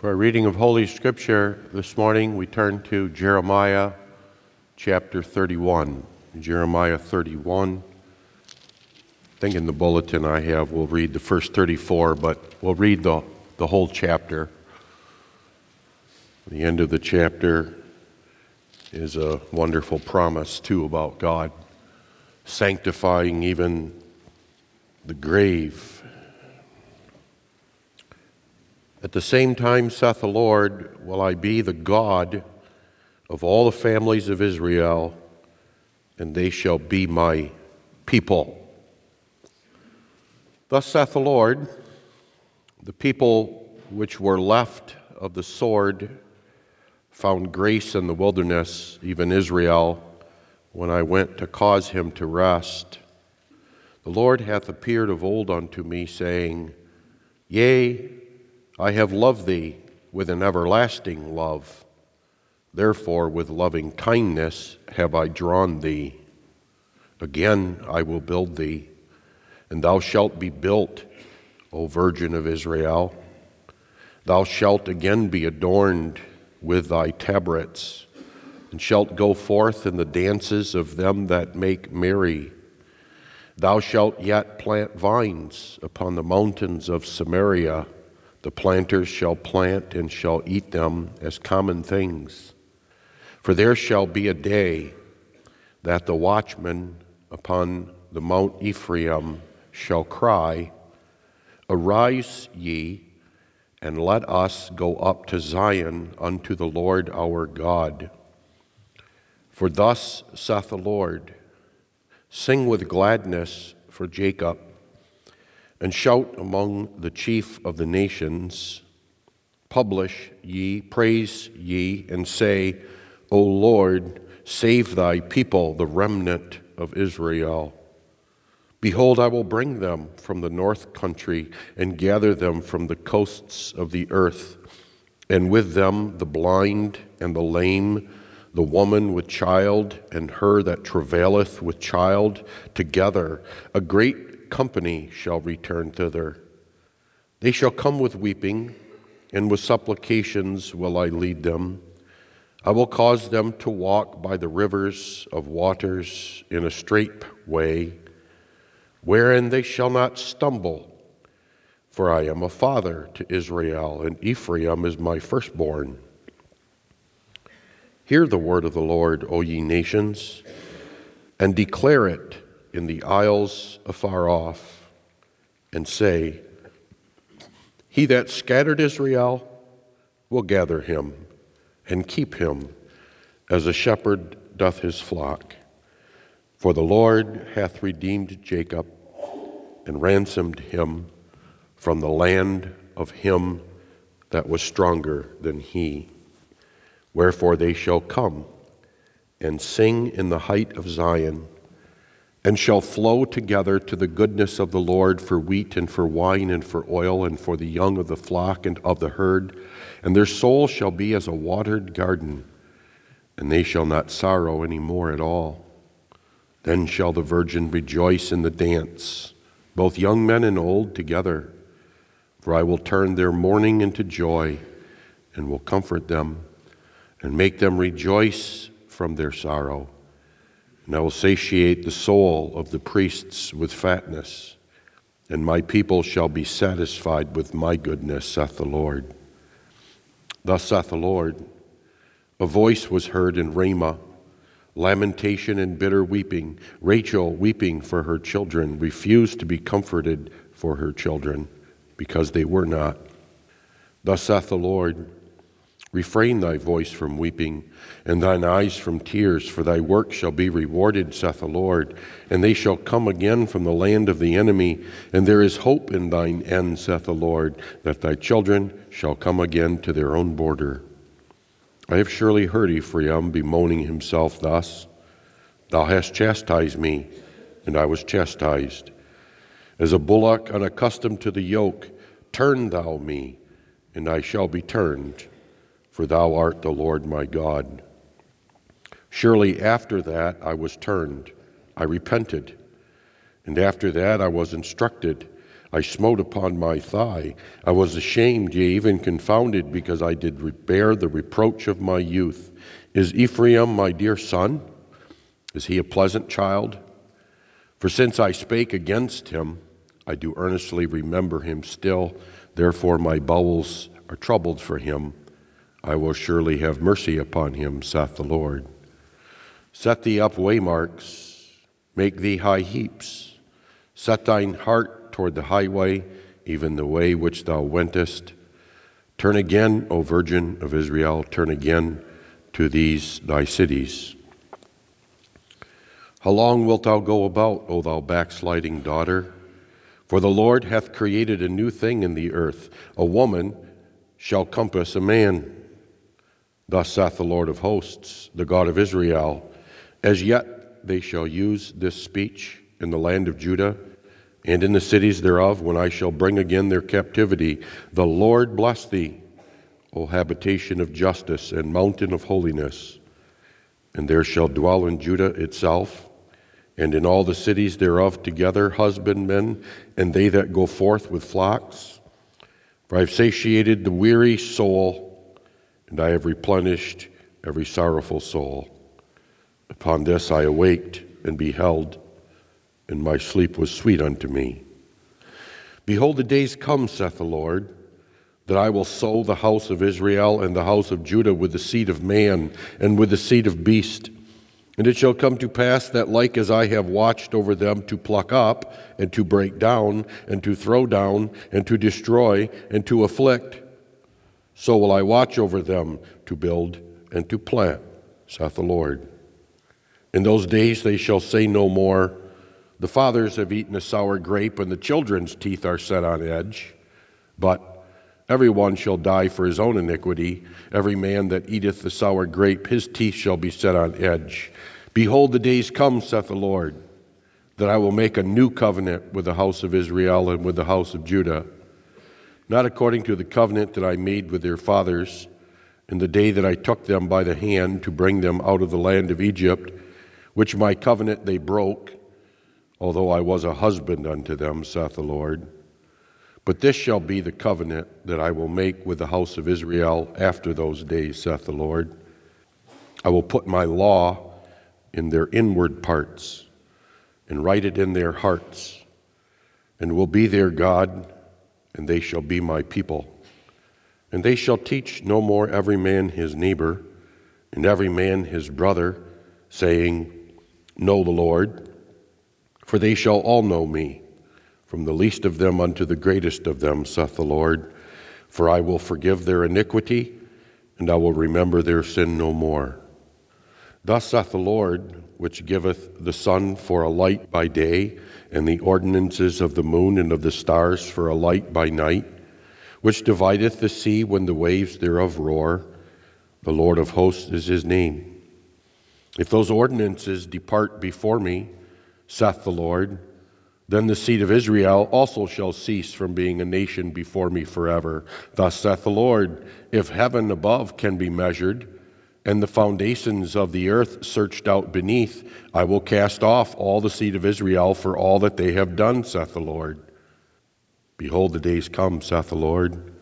For our reading of Holy Scripture this morning, we turn to Jeremiah chapter 31. Jeremiah 31. I think in the bulletin I have, we'll read the first 34, but we'll read the, the whole chapter. The end of the chapter is a wonderful promise, too, about God sanctifying even the grave at the same time, saith the Lord, will I be the God of all the families of Israel, and they shall be my people. Thus saith the Lord, the people which were left of the sword found grace in the wilderness, even Israel, when I went to cause him to rest. The Lord hath appeared of old unto me, saying, Yea, I have loved thee with an everlasting love. Therefore, with loving kindness have I drawn thee. Again, I will build thee, and thou shalt be built, O Virgin of Israel. Thou shalt again be adorned with thy tabrets, and shalt go forth in the dances of them that make merry. Thou shalt yet plant vines upon the mountains of Samaria the planters shall plant and shall eat them as common things. For there shall be a day that the watchman upon the Mount Ephraim shall cry, Arise ye, and let us go up to Zion unto the Lord our God. For thus saith the Lord Sing with gladness for Jacob and shout among the chief of the nations. Publish ye, praise ye, and say, O Lord, save thy people, the remnant of Israel. Behold, I will bring them from the north country and gather them from the coasts of the earth, and with them the blind and the lame, the woman with child, and her that travaileth with child, together, a great company shall return thither. They shall come with weeping, and with supplications will I lead them. I will cause them to walk by the rivers of waters in a straight way, wherein they shall not stumble. For I am a father to Israel, and Ephraim is my firstborn. Hear the word of the Lord, O ye nations, and declare it in the isles afar off and say, He that scattered Israel will gather him and keep him as a shepherd doth his flock. For the Lord hath redeemed Jacob and ransomed him from the land of him that was stronger than he. Wherefore they shall come and sing in the height of Zion and shall flow together to the goodness of the Lord for wheat and for wine and for oil and for the young of the flock and of the herd. And their soul shall be as a watered garden, and they shall not sorrow any more at all. Then shall the virgin rejoice in the dance, both young men and old together. For I will turn their mourning into joy, and will comfort them, and make them rejoice from their sorrow and I will satiate the soul of the priests with fatness, and my people shall be satisfied with my goodness, saith the Lord. Thus saith the Lord A voice was heard in Ramah, lamentation and bitter weeping, Rachel weeping for her children, refused to be comforted for her children, because they were not. Thus saith the Lord Refrain thy voice from weeping, and thine eyes from tears, for thy work shall be rewarded, saith the Lord. And they shall come again from the land of the enemy, and there is hope in thine end, saith the Lord, that thy children shall come again to their own border. I have surely heard Ephraim bemoaning himself thus Thou hast chastised me, and I was chastised. As a bullock unaccustomed to the yoke, turn thou me, and I shall be turned for thou art the Lord my God. Surely after that I was turned, I repented, and after that I was instructed. I smote upon my thigh. I was ashamed, yea, even confounded, because I did bear the reproach of my youth. Is Ephraim my dear son? Is he a pleasant child? For since I spake against him, I do earnestly remember him still. Therefore, my bowels are troubled for him. I will surely have mercy upon him, saith the Lord. Set thee up waymarks, make thee high heaps, set thine heart toward the highway, even the way which thou wentest. Turn again, O Virgin of Israel, turn again to these thy cities. How long wilt thou go about, O thou backsliding daughter? For the Lord hath created a new thing in the earth. A woman shall compass a man. Thus saith the Lord of hosts, the God of Israel As yet they shall use this speech in the land of Judah and in the cities thereof, when I shall bring again their captivity. The Lord bless thee, O habitation of justice and mountain of holiness. And there shall dwell in Judah itself and in all the cities thereof together husbandmen, and they that go forth with flocks. For I have satiated the weary soul, and I have replenished every sorrowful soul. Upon this I awaked and beheld, and my sleep was sweet unto me. Behold, the days come, saith the Lord, that I will sow the house of Israel and the house of Judah with the seed of man and with the seed of beast and it shall come to pass that, like as I have watched over them to pluck up, and to break down, and to throw down, and to destroy, and to afflict, so will I watch over them to build and to plant, saith the Lord. In those days they shall say no more, The fathers have eaten a sour grape, and the children's teeth are set on edge. But everyone shall die for his own iniquity. Every man that eateth the sour grape, his teeth shall be set on edge. Behold, the days come, saith the Lord, that I will make a new covenant with the house of Israel and with the house of Judah, not according to the covenant that I made with their fathers in the day that I took them by the hand to bring them out of the land of Egypt, which my covenant they broke, although I was a husband unto them, saith the Lord. But this shall be the covenant that I will make with the house of Israel after those days, saith the Lord. I will put my law in their inward parts and write it in their hearts, and will be their God, and they shall be my people. And they shall teach no more every man his neighbor and every man his brother, saying, Know the Lord, for they shall all know me, from the least of them unto the greatest of them, saith the Lord. For I will forgive their iniquity, and I will remember their sin no more. Thus saith the Lord, which giveth the sun for a light by day, and the ordinances of the moon and of the stars for a light by night, which divideth the sea when the waves thereof roar. The Lord of hosts is his name. If those ordinances depart before me, saith the Lord, then the seed of Israel also shall cease from being a nation before me forever. Thus saith the Lord, if heaven above can be measured, and the foundations of the earth searched out beneath, I will cast off all the seed of Israel for all that they have done, saith the Lord. Behold, the days come, saith the Lord,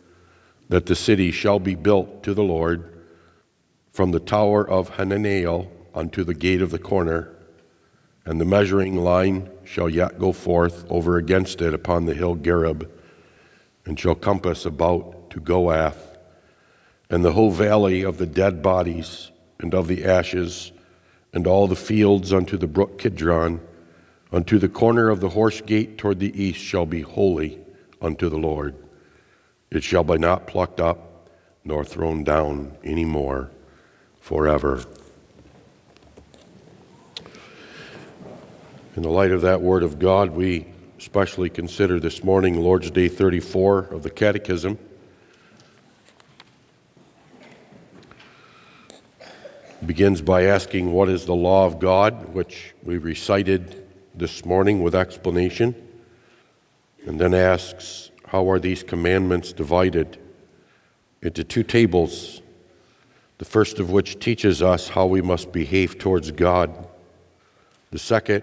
that the city shall be built to the Lord from the tower of Hananeel unto the gate of the corner, and the measuring line shall yet go forth over against it upon the hill Gareb, and shall compass about to Goath and the whole valley of the dead bodies and of the ashes, and all the fields unto the brook Kidron, unto the corner of the horse gate toward the east shall be holy unto the Lord. It shall be not plucked up nor thrown down any more forever. In the light of that word of God, we especially consider this morning Lord's Day 34 of the Catechism. Begins by asking, What is the law of God? which we recited this morning with explanation, and then asks, How are these commandments divided into two tables? The first of which teaches us how we must behave towards God, the second,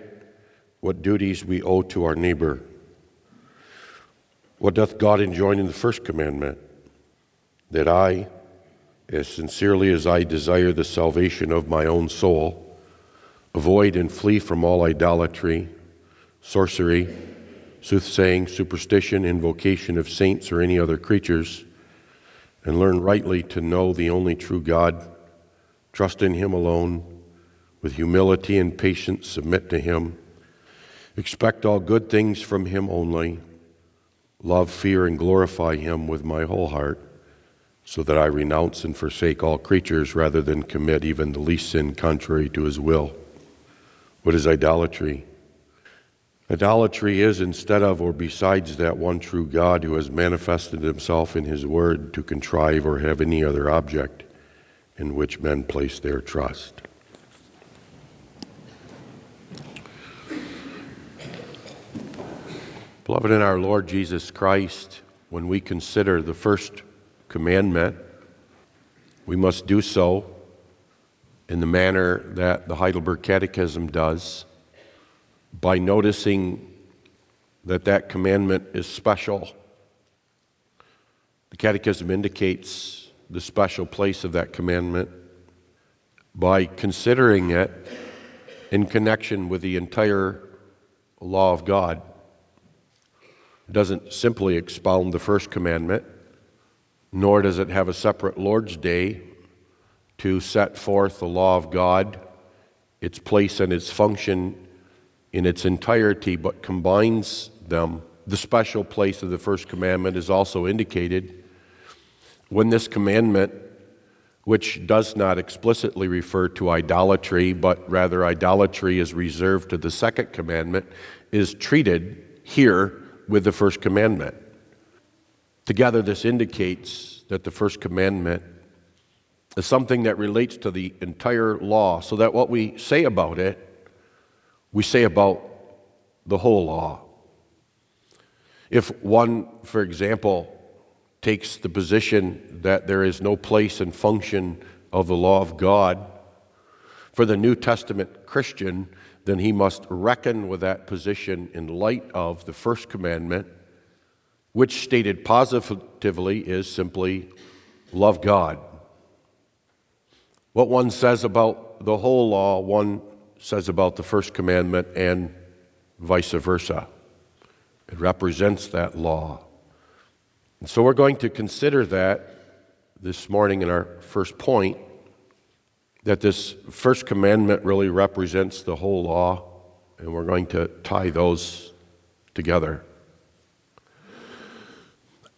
what duties we owe to our neighbor. What doth God enjoin in the first commandment? That I, as sincerely as I desire the salvation of my own soul, avoid and flee from all idolatry, sorcery, soothsaying, superstition, invocation of saints or any other creatures, and learn rightly to know the only true God, trust in Him alone, with humility and patience submit to Him, expect all good things from Him only, love, fear, and glorify Him with my whole heart, so that I renounce and forsake all creatures rather than commit even the least sin contrary to His will. What is idolatry? Idolatry is instead of or besides that one true God who has manifested himself in his word to contrive or have any other object in which men place their trust. Beloved in our Lord Jesus Christ, when we consider the first commandment, we must do so in the manner that the Heidelberg Catechism does by noticing that that commandment is special. The Catechism indicates the special place of that commandment by considering it in connection with the entire law of God. It doesn't simply expound the first commandment, nor does it have a separate Lord's Day to set forth the law of God, its place and its function in its entirety, but combines them. The special place of the first commandment is also indicated when this commandment, which does not explicitly refer to idolatry, but rather idolatry is reserved to the second commandment, is treated here with the first commandment. Together, this indicates that the first commandment is something that relates to the entire law, so that what we say about it we say about the whole law. If one, for example, takes the position that there is no place and function of the law of God for the New Testament Christian, then he must reckon with that position in light of the first commandment, which stated positively is simply love God. What one says about the whole law, one says about the first commandment and vice versa. It represents that law. And so we're going to consider that this morning in our first point that this first commandment really represents the whole law, and we're going to tie those together.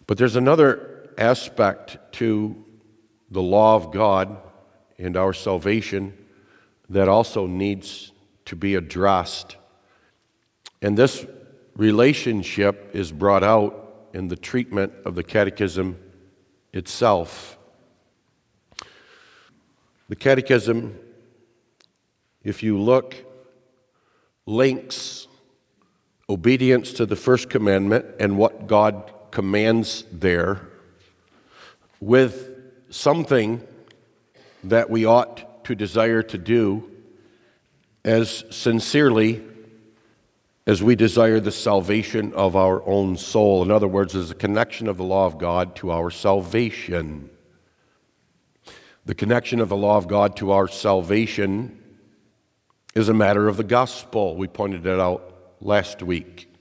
But there's another aspect to the law of God and our salvation that also needs to be addressed. And this relationship is brought out in the treatment of the catechism itself. The catechism, if you look, links obedience to the first commandment and what God commands there with something that we ought to desire to do as sincerely as we desire the salvation of our own soul. In other words, there's a connection of the law of God to our salvation. The connection of the law of God to our salvation is a matter of the gospel. We pointed it out last week.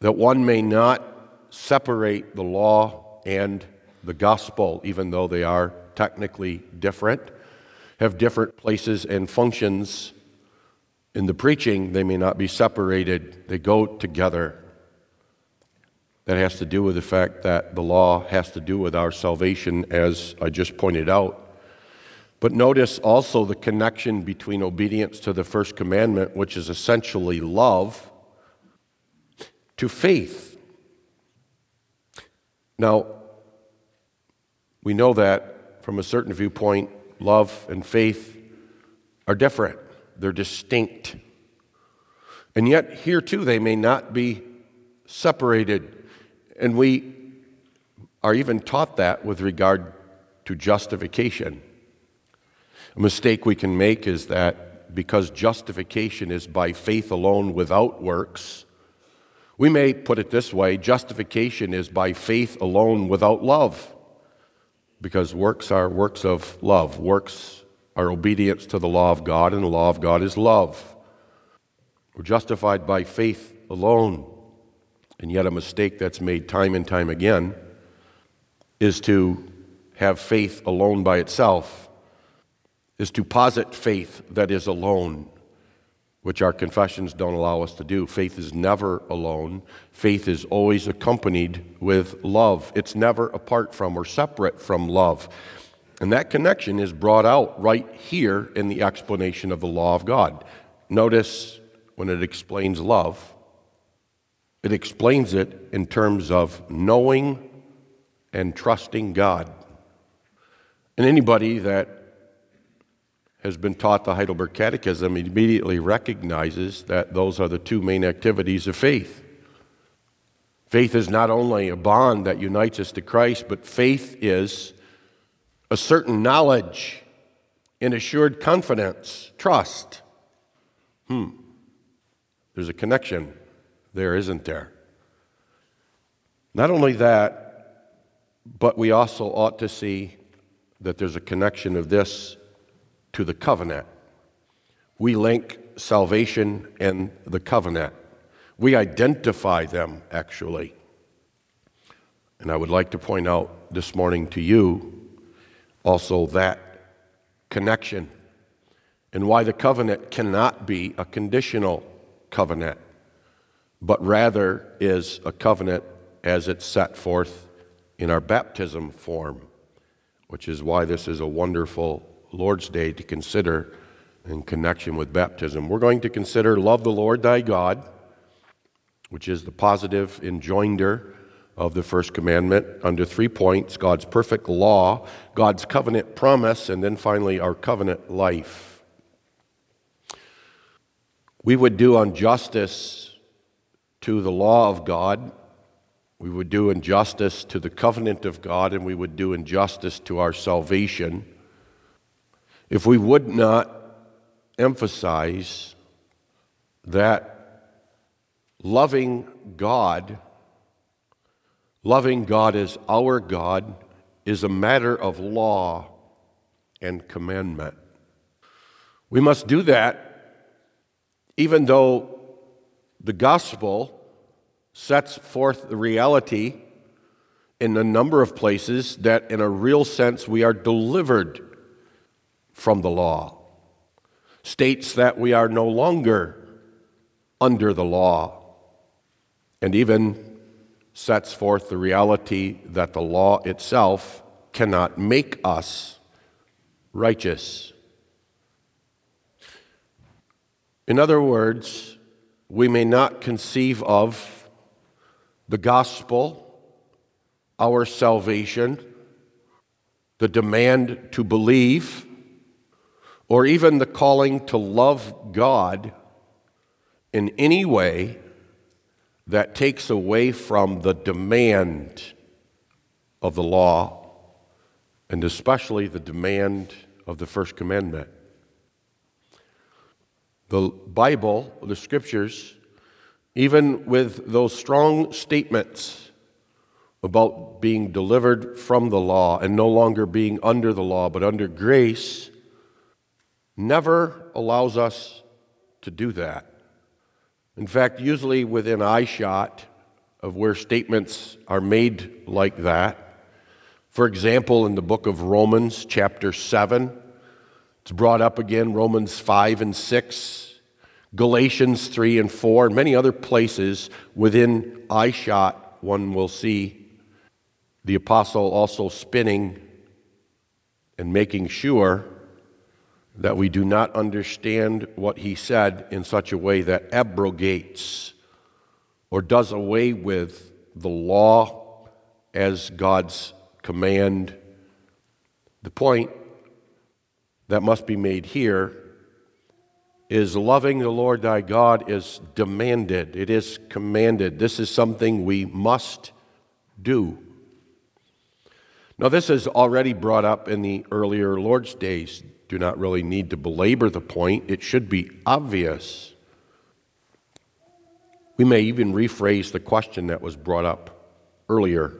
That one may not separate the law and the gospel, even though they are technically different have different places and functions in the preaching, they may not be separated, they go together. That has to do with the fact that the law has to do with our salvation, as I just pointed out. But notice also the connection between obedience to the first commandment, which is essentially love, to faith. Now, we know that from a certain viewpoint, love and faith are different, they're distinct. And yet, here too, they may not be separated. And we are even taught that with regard to justification. A mistake we can make is that because justification is by faith alone without works, We may put it this way justification is by faith alone without love, because works are works of love. Works are obedience to the law of God, and the law of God is love. We're justified by faith alone. And yet, a mistake that's made time and time again is to have faith alone by itself, is to posit faith that is alone which our confessions don't allow us to do. Faith is never alone. Faith is always accompanied with love. It's never apart from or separate from love. And that connection is brought out right here in the explanation of the law of God. Notice when it explains love, it explains it in terms of knowing and trusting God. And anybody that has been taught the Heidelberg Catechism immediately recognizes that those are the two main activities of faith. Faith is not only a bond that unites us to Christ, but faith is a certain knowledge, an assured confidence, trust. Hmm. There's a connection there, isn't there? Not only that, but we also ought to see that there's a connection of this to the covenant. We link salvation and the covenant. We identify them, actually. And I would like to point out this morning to you also that connection and why the covenant cannot be a conditional covenant, but rather is a covenant as it's set forth in our baptism form, which is why this is a wonderful Lord's Day to consider in connection with baptism. We're going to consider love the Lord thy God, which is the positive enjoinder of the first commandment under three points God's perfect law, God's covenant promise, and then finally our covenant life. We would do injustice to the law of God. We would do injustice to the covenant of God, and we would do injustice to our salvation if we would not emphasize that loving God, loving God as our God, is a matter of law and commandment. We must do that even though the gospel sets forth the reality in a number of places that, in a real sense, we are delivered from the law, states that we are no longer under the law, and even sets forth the reality that the law itself cannot make us righteous. In other words, we may not conceive of the gospel, our salvation, the demand to believe, or even the calling to love God in any way that takes away from the demand of the law, and especially the demand of the First Commandment. The Bible, the Scriptures, even with those strong statements about being delivered from the law and no longer being under the law but under grace, never allows us to do that. In fact, usually within eyeshot of where statements are made like that. For example, in the book of Romans, chapter 7, it's brought up again, Romans 5 and 6, Galatians 3 and 4, and many other places within eyeshot, one will see the apostle also spinning and making sure that we do not understand what he said in such a way that abrogates or does away with the law as God's command. The point that must be made here is loving the Lord thy God is demanded, it is commanded. This is something we must do. Now, this is already brought up in the earlier Lord's days do not really need to belabor the point. It should be obvious. We may even rephrase the question that was brought up earlier.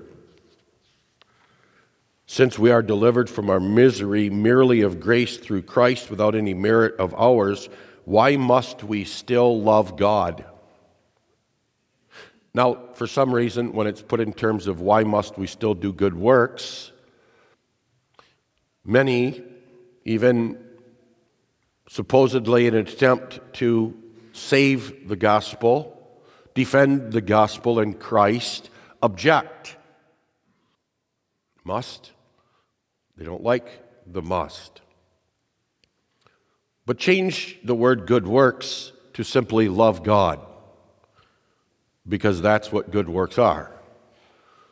Since we are delivered from our misery merely of grace through Christ without any merit of ours, why must we still love God? Now, for some reason, when it's put in terms of why must we still do good works, many, even supposedly in an attempt to save the gospel, defend the gospel in Christ, object. Must. They don't like the must. But change the word good works to simply love God because that's what good works are.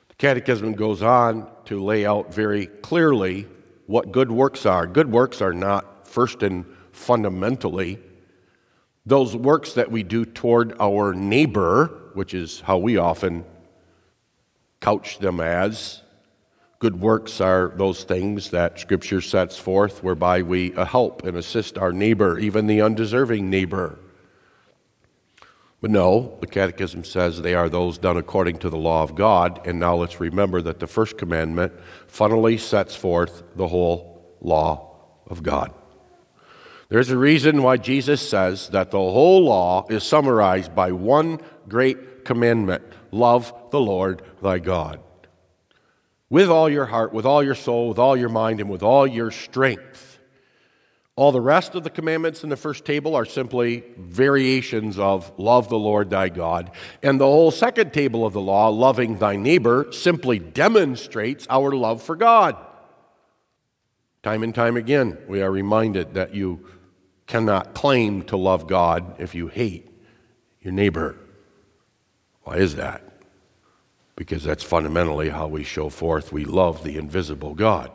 The Catechism goes on to lay out very clearly what good works are. Good works are not first and fundamentally those works that we do toward our neighbor, which is how we often couch them as. Good works are those things that Scripture sets forth whereby we help and assist our neighbor, even the undeserving neighbor. But no, the Catechism says they are those done according to the law of God. And now let's remember that the first commandment funnily sets forth the whole law of God. There's a reason why Jesus says that the whole law is summarized by one great commandment love the Lord thy God. With all your heart, with all your soul, with all your mind, and with all your strength. All the rest of the commandments in the first table are simply variations of love the Lord thy God. And the whole second table of the law, loving thy neighbor, simply demonstrates our love for God. Time and time again, we are reminded that you cannot claim to love God if you hate your neighbor. Why is that? Because that's fundamentally how we show forth we love the invisible God.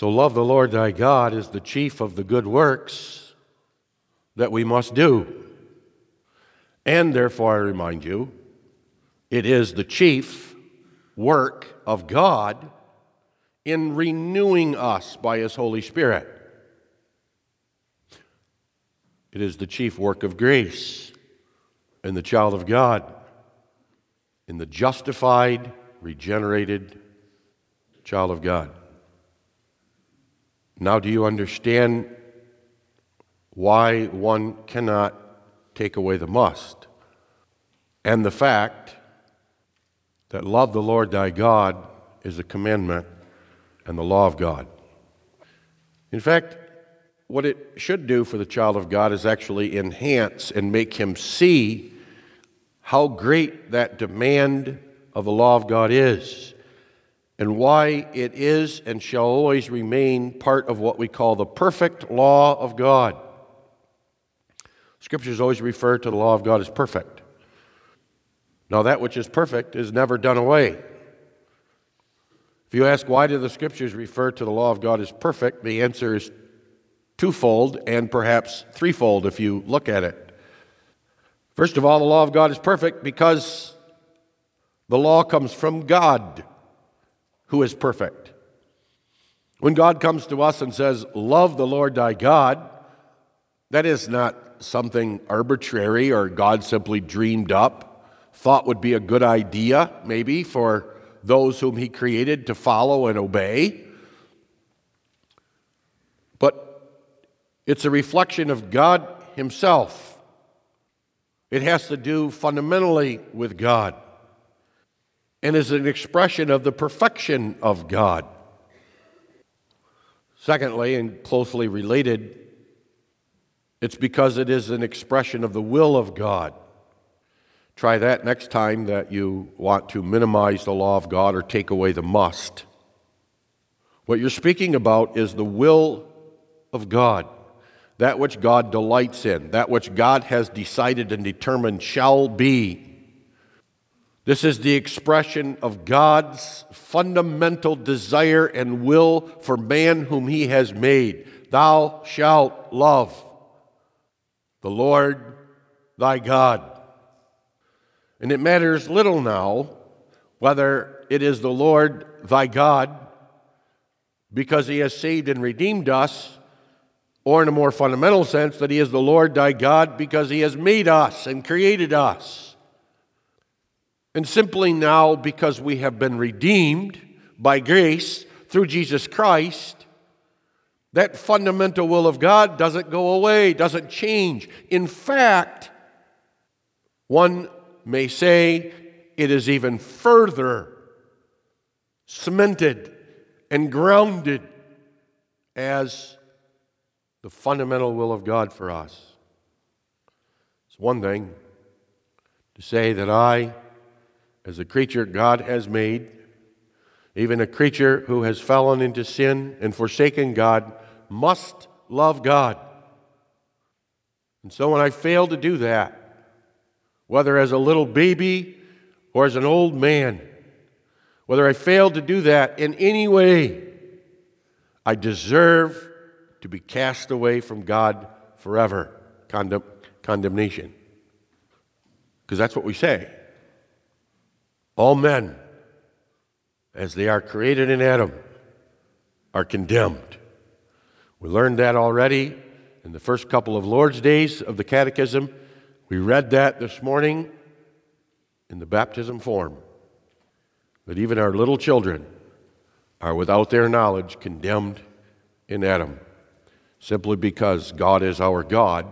So, love the Lord thy God is the chief of the good works that we must do. And therefore, I remind you, it is the chief work of God in renewing us by his Holy Spirit. It is the chief work of grace in the child of God, in the justified, regenerated child of God. Now, do you understand why one cannot take away the must? And the fact that love the Lord thy God is a commandment and the law of God. In fact, what it should do for the child of God is actually enhance and make him see how great that demand of the law of God is and why it is and shall always remain part of what we call the perfect law of God. Scriptures always refer to the law of God as perfect. Now, that which is perfect is never done away. If you ask why do the Scriptures refer to the law of God as perfect, the answer is twofold and perhaps threefold if you look at it. First of all, the law of God is perfect because the law comes from God who is perfect. When God comes to us and says, Love the Lord thy God, that is not something arbitrary or God simply dreamed up, thought would be a good idea, maybe, for those whom he created to follow and obey. But it's a reflection of God himself. It has to do fundamentally with God and is an expression of the perfection of God. Secondly, and closely related, it's because it is an expression of the will of God. Try that next time that you want to minimize the law of God or take away the must. What you're speaking about is the will of God, that which God delights in, that which God has decided and determined shall be this is the expression of God's fundamental desire and will for man whom he has made. Thou shalt love the Lord thy God. And it matters little now whether it is the Lord thy God because he has saved and redeemed us, or in a more fundamental sense, that He is the Lord thy God because He has made us and created us. And simply now, because we have been redeemed by grace through Jesus Christ, that fundamental will of God doesn't go away, doesn't change. In fact, one may say it is even further cemented and grounded as the fundamental will of God for us. It's one thing to say that I, as a creature God has made, even a creature who has fallen into sin and forsaken God, must love God. And so when I fail to do that, whether as a little baby or as an old man, whether I fail to do that in any way, I deserve to be cast away from God forever. Condemn, condemnation. Because that's what we say. All men, as they are created in Adam, are condemned. We learned that already in the first couple of Lord's days of the Catechism. We read that this morning in the baptism form that even our little children are without their knowledge condemned in Adam simply because God is our God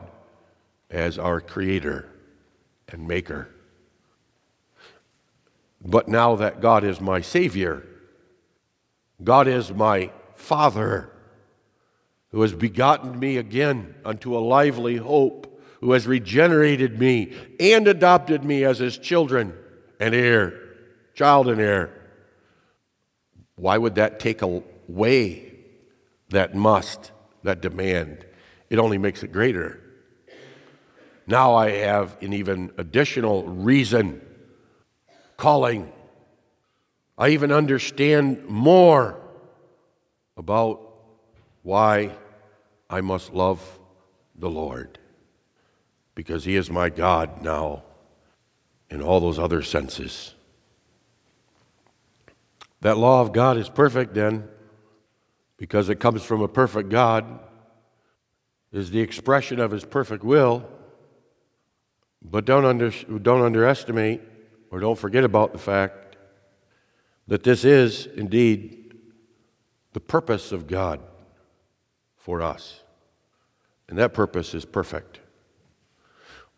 as our creator and maker. But now that God is my Savior, God is my Father, who has begotten me again unto a lively hope, who has regenerated me and adopted me as his children and heir, child and heir. Why would that take away that must? that demand. It only makes it greater. Now I have an even additional reason calling. I even understand more about why I must love the Lord. Because He is my God now in all those other senses. That law of God is perfect then because it comes from a perfect God, is the expression of his perfect will. But don't, under, don't underestimate or don't forget about the fact that this is indeed the purpose of God for us. And that purpose is perfect.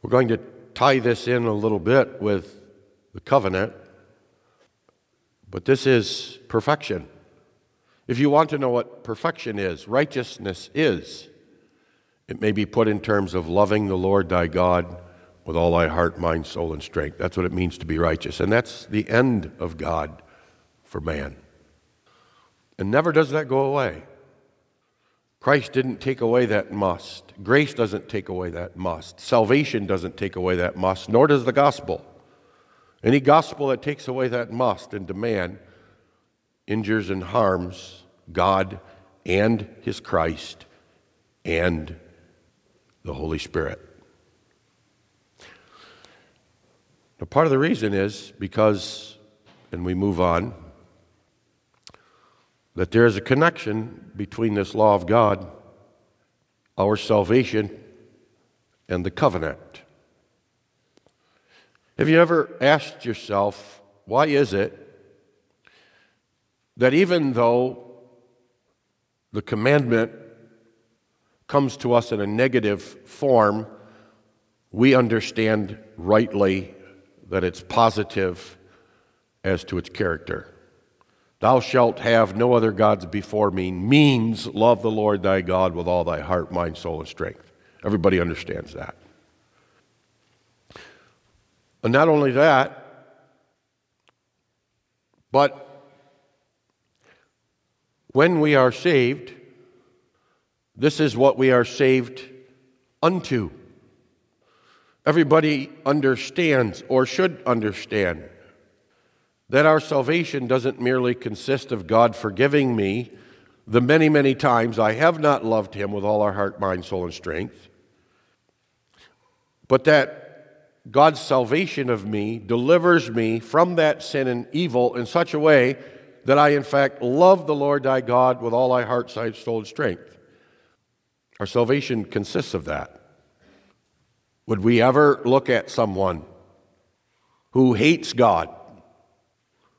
We're going to tie this in a little bit with the covenant, but this is perfection. If you want to know what perfection is, righteousness is, it may be put in terms of loving the Lord thy God with all thy heart, mind, soul, and strength. That's what it means to be righteous. And that's the end of God for man. And never does that go away. Christ didn't take away that must. Grace doesn't take away that must. Salvation doesn't take away that must, nor does the gospel. Any gospel that takes away that must and demand injures and harms God and His Christ and the Holy Spirit. Now, part of the reason is because, and we move on, that there is a connection between this law of God, our salvation, and the covenant. Have you ever asked yourself, why is it that even though the commandment comes to us in a negative form, we understand rightly that it's positive as to its character. Thou shalt have no other gods before me means love the Lord thy God with all thy heart, mind, soul, and strength. Everybody understands that. And not only that, but when we are saved, this is what we are saved unto. Everybody understands or should understand that our salvation doesn't merely consist of God forgiving me the many, many times I have not loved Him with all our heart, mind, soul, and strength, but that God's salvation of me delivers me from that sin and evil in such a way that I, in fact, love the Lord thy God with all thy heart, sight, soul, and strength. Our salvation consists of that. Would we ever look at someone who hates God,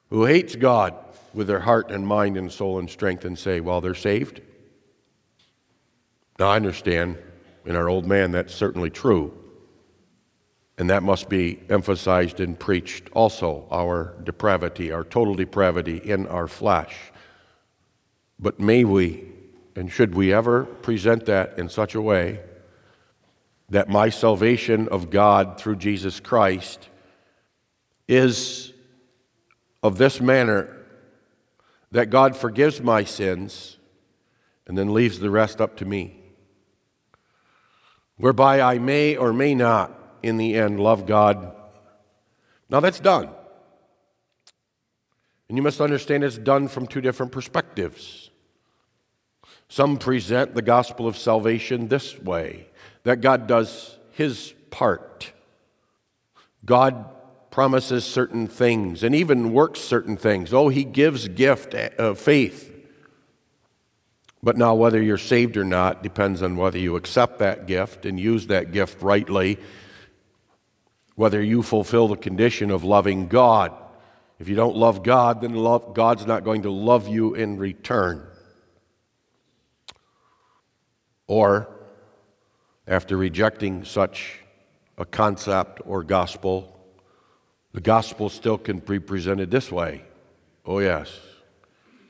who hates God with their heart and mind and soul and strength and say, well, they're saved? Now, I understand in our old man that's certainly true. And that must be emphasized and preached also our depravity, our total depravity in our flesh. But may we and should we ever present that in such a way that my salvation of God through Jesus Christ is of this manner that God forgives my sins and then leaves the rest up to me, whereby I may or may not in the end love God. Now that's done. And you must understand it's done from two different perspectives. Some present the gospel of salvation this way that God does his part. God promises certain things and even works certain things. Oh, he gives gift uh, of faith. But now whether you're saved or not depends on whether you accept that gift and use that gift rightly whether you fulfill the condition of loving God. If you don't love God, then love, God's not going to love you in return. Or, after rejecting such a concept or gospel, the gospel still can be presented this way. Oh, yes,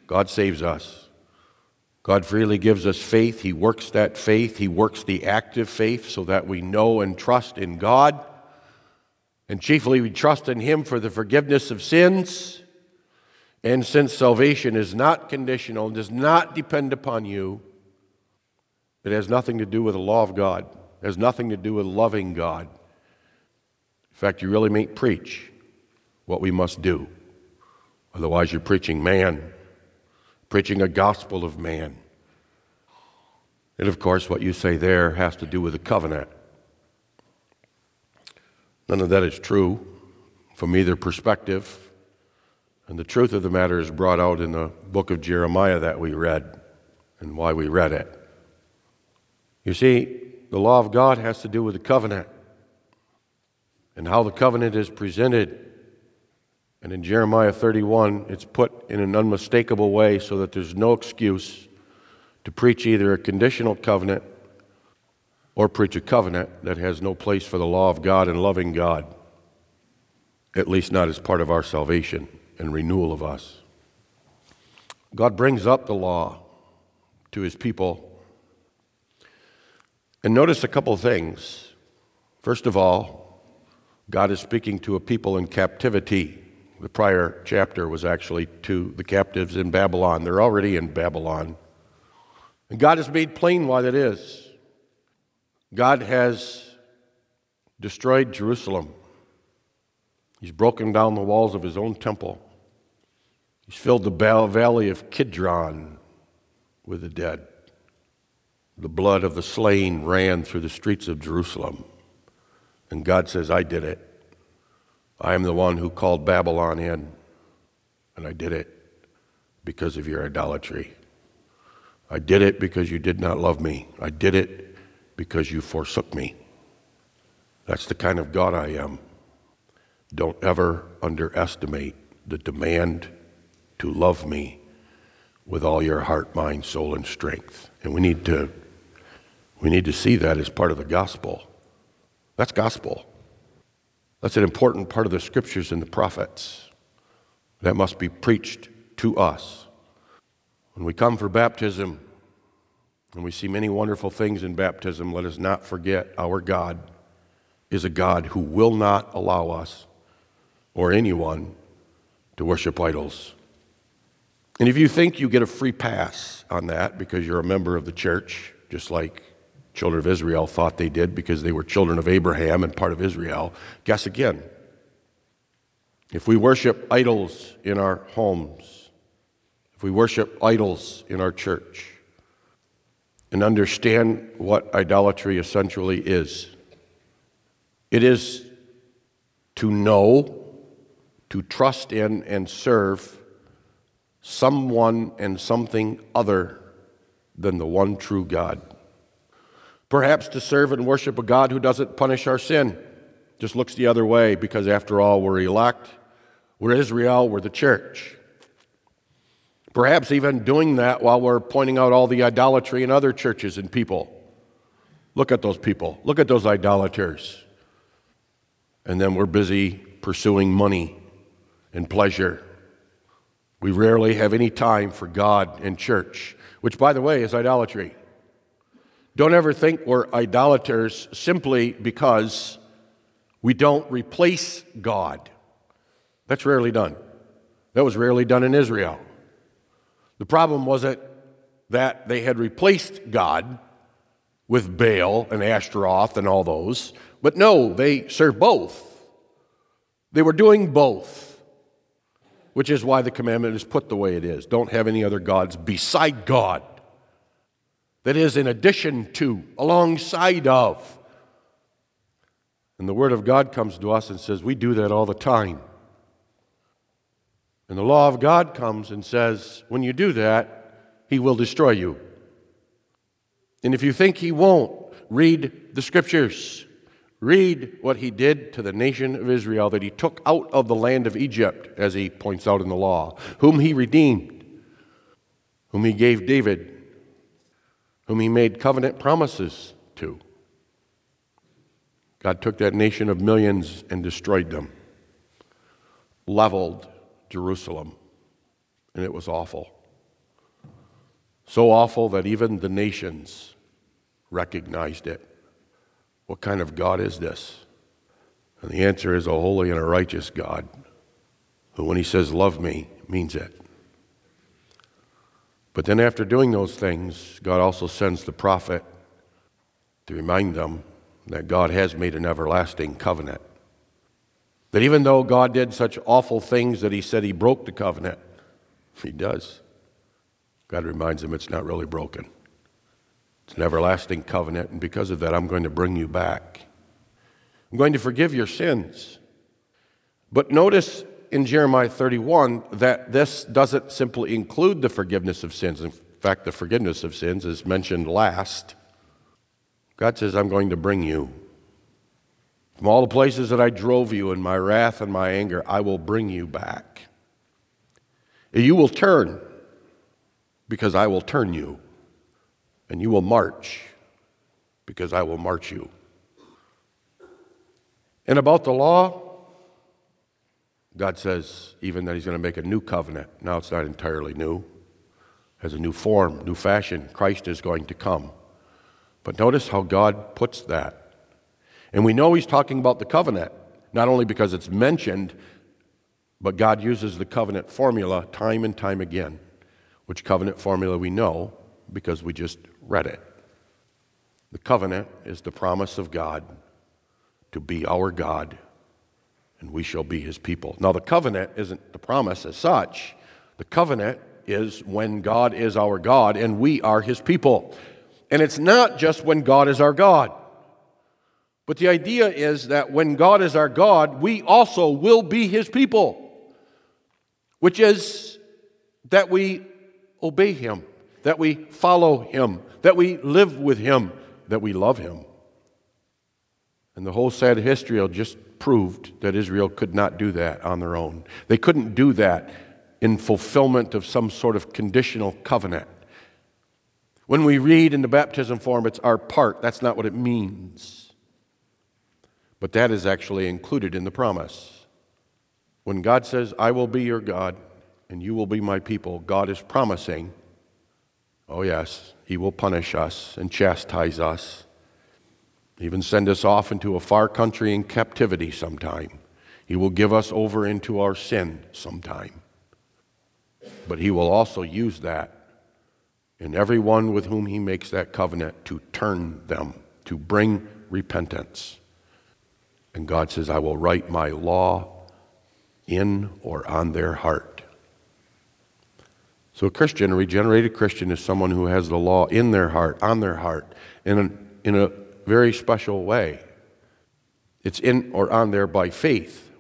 God saves us. God freely gives us faith. He works that faith. He works the active faith so that we know and trust in God and chiefly, we trust in Him for the forgiveness of sins. And since salvation is not conditional and does not depend upon you, it has nothing to do with the law of God, it has nothing to do with loving God. In fact, you really mean preach what we must do. Otherwise, you're preaching man, preaching a gospel of man. And of course, what you say there has to do with the covenant. None of that is true from either perspective. And the truth of the matter is brought out in the book of Jeremiah that we read and why we read it. You see, the law of God has to do with the covenant and how the covenant is presented. And in Jeremiah 31, it's put in an unmistakable way so that there's no excuse to preach either a conditional covenant or preach a covenant that has no place for the law of God and loving God, at least not as part of our salvation and renewal of us. God brings up the law to his people. And notice a couple things. First of all, God is speaking to a people in captivity. The prior chapter was actually to the captives in Babylon. They're already in Babylon. And God has made plain why that is. God has destroyed Jerusalem. He's broken down the walls of his own temple. He's filled the valley of Kidron with the dead. The blood of the slain ran through the streets of Jerusalem. And God says, I did it. I am the one who called Babylon in, and I did it because of your idolatry. I did it because you did not love me. I did it because you forsook me. That's the kind of God I am. Don't ever underestimate the demand to love me with all your heart, mind, soul, and strength. And we need to, we need to see that as part of the gospel. That's gospel. That's an important part of the scriptures and the prophets that must be preached to us. When we come for baptism, and we see many wonderful things in baptism. Let us not forget our God is a God who will not allow us or anyone to worship idols. And if you think you get a free pass on that because you're a member of the church, just like children of Israel thought they did because they were children of Abraham and part of Israel, guess again. If we worship idols in our homes, if we worship idols in our church, and understand what idolatry essentially is. It is to know, to trust in, and serve someone and something other than the one true God. Perhaps to serve and worship a God who doesn't punish our sin, just looks the other way because, after all, we're elect, we're Israel, we're the church. Perhaps even doing that while we're pointing out all the idolatry in other churches and people. Look at those people, look at those idolaters. And then we're busy pursuing money and pleasure. We rarely have any time for God and church, which, by the way, is idolatry. Don't ever think we're idolaters simply because we don't replace God. That's rarely done. That was rarely done in Israel. The problem wasn't that they had replaced God with Baal and Ashtaroth and all those, but no, they served both. They were doing both, which is why the commandment is put the way it is. Don't have any other gods beside God. That is, in addition to, alongside of. And the Word of God comes to us and says, We do that all the time. And the law of God comes and says, when you do that, he will destroy you. And if you think he won't, read the scriptures. Read what he did to the nation of Israel that he took out of the land of Egypt, as he points out in the law, whom he redeemed, whom he gave David, whom he made covenant promises to. God took that nation of millions and destroyed them, leveled Jerusalem, and it was awful. So awful that even the nations recognized it. What kind of God is this? And the answer is a holy and a righteous God who, when he says, Love me, means it. But then, after doing those things, God also sends the prophet to remind them that God has made an everlasting covenant. That even though God did such awful things that he said he broke the covenant, he does. God reminds him it's not really broken. It's an everlasting covenant, and because of that, I'm going to bring you back. I'm going to forgive your sins. But notice in Jeremiah 31 that this doesn't simply include the forgiveness of sins. In fact, the forgiveness of sins is mentioned last. God says, I'm going to bring you. From all the places that I drove you in my wrath and my anger, I will bring you back. You will turn because I will turn you, and you will march because I will march you. And about the law, God says even that He's going to make a new covenant. Now it's not entirely new, has a new form, new fashion. Christ is going to come. But notice how God puts that. And we know he's talking about the covenant, not only because it's mentioned, but God uses the covenant formula time and time again, which covenant formula we know because we just read it. The covenant is the promise of God to be our God, and we shall be his people. Now, the covenant isn't the promise as such, the covenant is when God is our God and we are his people. And it's not just when God is our God. But the idea is that when God is our God, we also will be his people, which is that we obey him, that we follow him, that we live with him, that we love him. And the whole sad history just proved that Israel could not do that on their own. They couldn't do that in fulfillment of some sort of conditional covenant. When we read in the baptism form, it's our part. That's not what it means. But that is actually included in the promise. When God says, I will be your God and you will be my people, God is promising, oh, yes, He will punish us and chastise us, even send us off into a far country in captivity sometime. He will give us over into our sin sometime. But He will also use that in everyone with whom He makes that covenant to turn them, to bring repentance. And God says, I will write my law in or on their heart. So, a Christian, a regenerated Christian, is someone who has the law in their heart, on their heart, in a, in a very special way. It's in or on there by faith.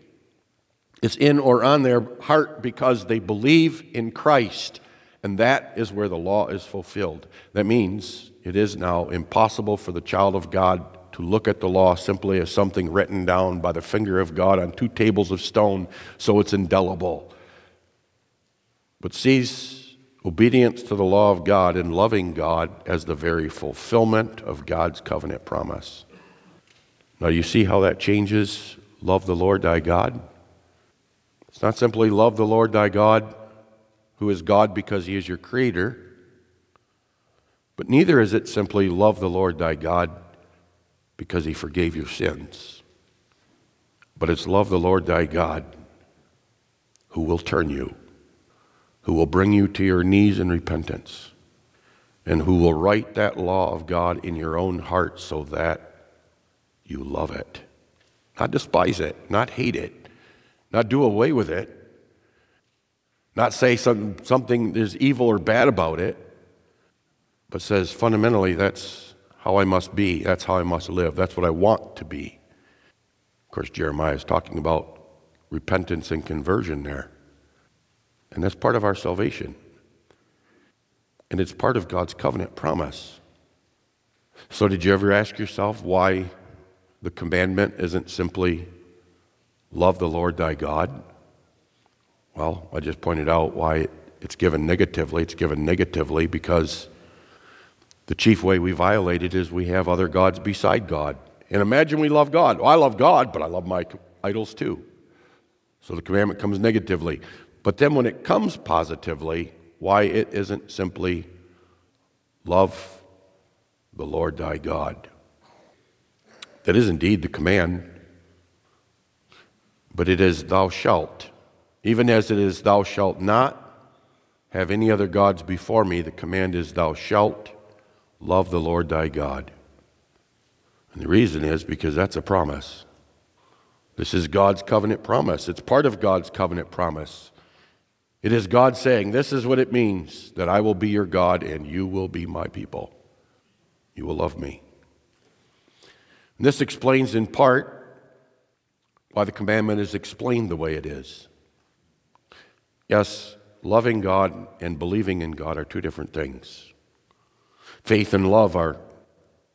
It's in or on their heart because they believe in Christ And that is where the law is fulfilled. That means it is now impossible for the child of God to look at the law simply as something written down by the finger of God on two tables of stone so it's indelible, but sees obedience to the law of God and loving God as the very fulfillment of God's covenant promise. Now, you see how that changes love the Lord thy God? It's not simply love the Lord thy God, who is God because he is your creator, but neither is it simply love the Lord thy God because he forgave your sins. But it's love the Lord thy God who will turn you, who will bring you to your knees in repentance, and who will write that law of God in your own heart so that you love it. Not despise it, not hate it, not do away with it, not say some, something is evil or bad about it, but says fundamentally that's how I must be. That's how I must live. That's what I want to be. Of course, Jeremiah is talking about repentance and conversion there. And that's part of our salvation. And it's part of God's covenant promise. So, did you ever ask yourself why the commandment isn't simply love the Lord thy God? Well, I just pointed out why it's given negatively. It's given negatively because the chief way we violate it is we have other gods beside God. And imagine we love God. Well, I love God, but I love my idols too. So the commandment comes negatively. But then when it comes positively, why it isn't simply love the Lord thy God. That is indeed the command, but it is thou shalt. Even as it is thou shalt not have any other gods before me, the command is thou shalt Love the Lord thy God. And the reason is because that's a promise. This is God's covenant promise. It's part of God's covenant promise. It is God saying, This is what it means that I will be your God and you will be my people. You will love me. And this explains in part why the commandment is explained the way it is. Yes, loving God and believing in God are two different things. Faith and love are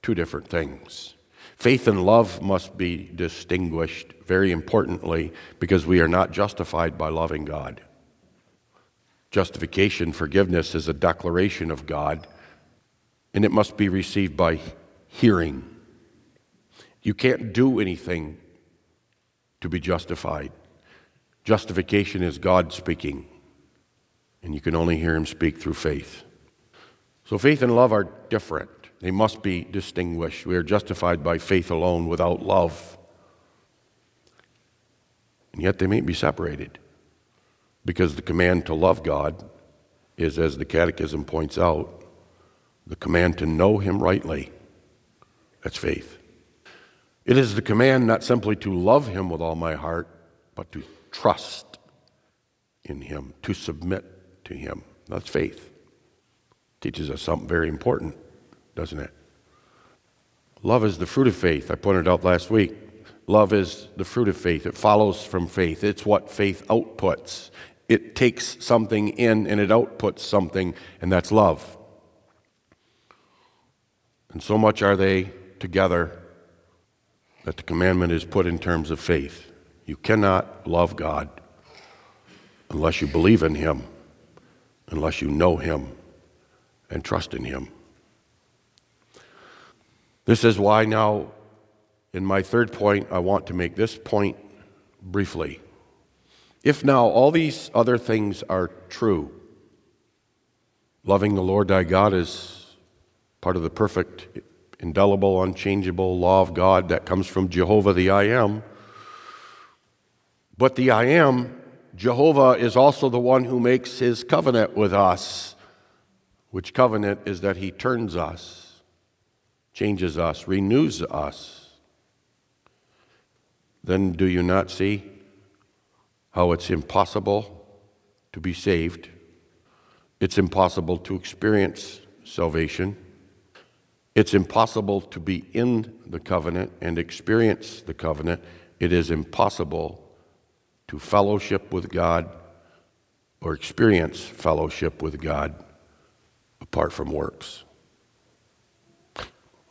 two different things. Faith and love must be distinguished very importantly because we are not justified by loving God. Justification, forgiveness, is a declaration of God, and it must be received by hearing. You can't do anything to be justified. Justification is God speaking, and you can only hear Him speak through faith. So faith and love are different. They must be distinguished. We are justified by faith alone without love. And yet they may be separated because the command to love God is, as the Catechism points out, the command to know Him rightly. That's faith. It is the command not simply to love Him with all my heart, but to trust in Him, to submit to Him. That's faith. Teaches us something very important, doesn't it? Love is the fruit of faith. I pointed out last week. Love is the fruit of faith. It follows from faith. It's what faith outputs. It takes something in and it outputs something, and that's love. And so much are they together that the commandment is put in terms of faith. You cannot love God unless you believe in Him, unless you know Him, and trust in Him. This is why now, in my third point, I want to make this point briefly. If now all these other things are true, loving the Lord thy God is part of the perfect, indelible, unchangeable law of God that comes from Jehovah the I Am. But the I Am, Jehovah, is also the one who makes his covenant with us which covenant is that he turns us, changes us, renews us. Then do you not see how it's impossible to be saved? It's impossible to experience salvation. It's impossible to be in the covenant and experience the covenant. It is impossible to fellowship with God or experience fellowship with God apart from works.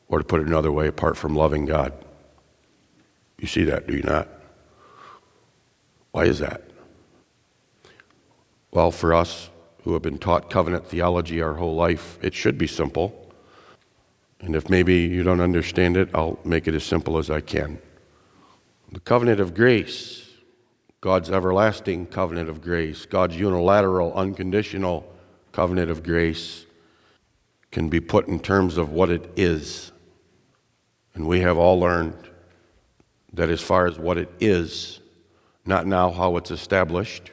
Or to put it another way, apart from loving God. You see that, do you not? Why is that? Well, for us who have been taught covenant theology our whole life, it should be simple. And if maybe you don't understand it, I'll make it as simple as I can. The covenant of grace, God's everlasting covenant of grace, God's unilateral, unconditional covenant of grace, can be put in terms of what it is. And we have all learned that as far as what it is, not now how it's established,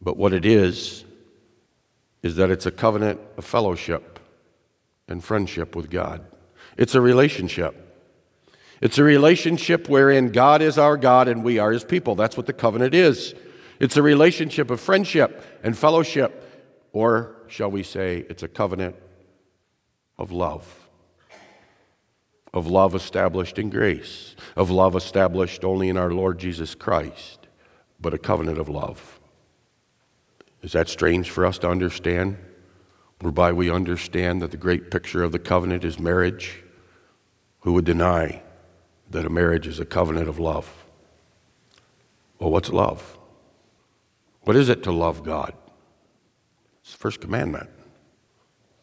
but what it is, is that it's a covenant of fellowship and friendship with God. It's a relationship. It's a relationship wherein God is our God and we are his people. That's what the covenant is. It's a relationship of friendship and fellowship, or shall we say, it's a covenant of love. Of love established in grace, of love established only in our Lord Jesus Christ, but a covenant of love. Is that strange for us to understand? Whereby we understand that the great picture of the covenant is marriage? Who would deny that a marriage is a covenant of love? Well, what's love? What is it to love God? It's the first commandment.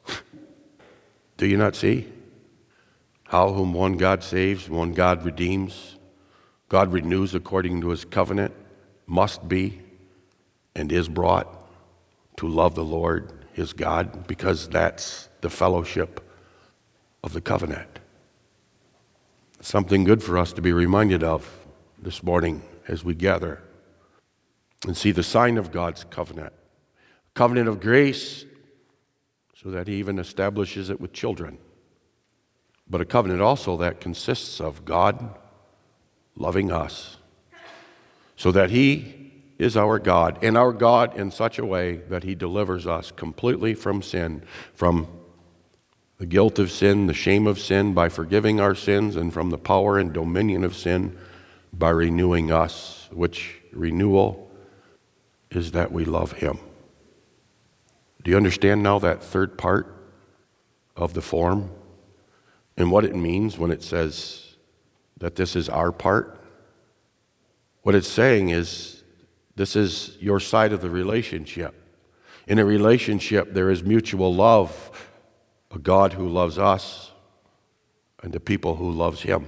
Do you not see? How whom one God saves, one God redeems, God renews according to his covenant, must be and is brought to love the Lord his God, because that's the fellowship of the covenant. Something good for us to be reminded of this morning as we gather and see the sign of God's covenant. Covenant of grace so that he even establishes it with children. But a covenant also that consists of God loving us, so that he is our God, and our God in such a way that he delivers us completely from sin, from the guilt of sin, the shame of sin, by forgiving our sins, and from the power and dominion of sin by renewing us, which renewal is that we love him. Do you understand now that third part of the form and what it means when it says that this is our part? What it's saying is this is your side of the relationship. In a relationship, there is mutual love, a God who loves us and the people who loves him.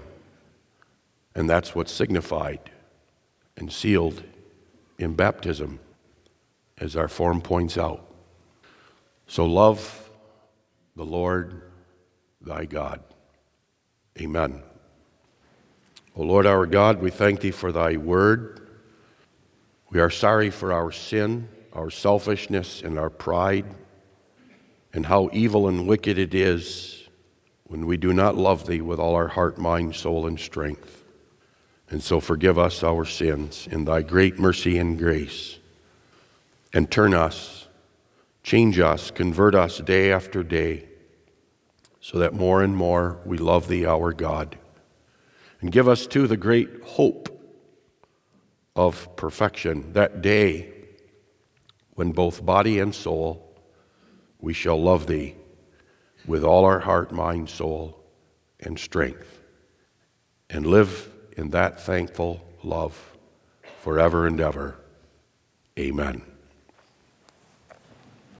And that's what's signified and sealed in baptism, as our form points out. So love the Lord thy God. Amen. O Lord our God, we thank thee for thy word. We are sorry for our sin, our selfishness, and our pride, and how evil and wicked it is when we do not love thee with all our heart, mind, soul, and strength. And so forgive us our sins in thy great mercy and grace, and turn us Change us, convert us day after day, so that more and more we love Thee, our God. And give us, too, the great hope of perfection, that day when both body and soul we shall love Thee with all our heart, mind, soul, and strength, and live in that thankful love forever and ever. Amen.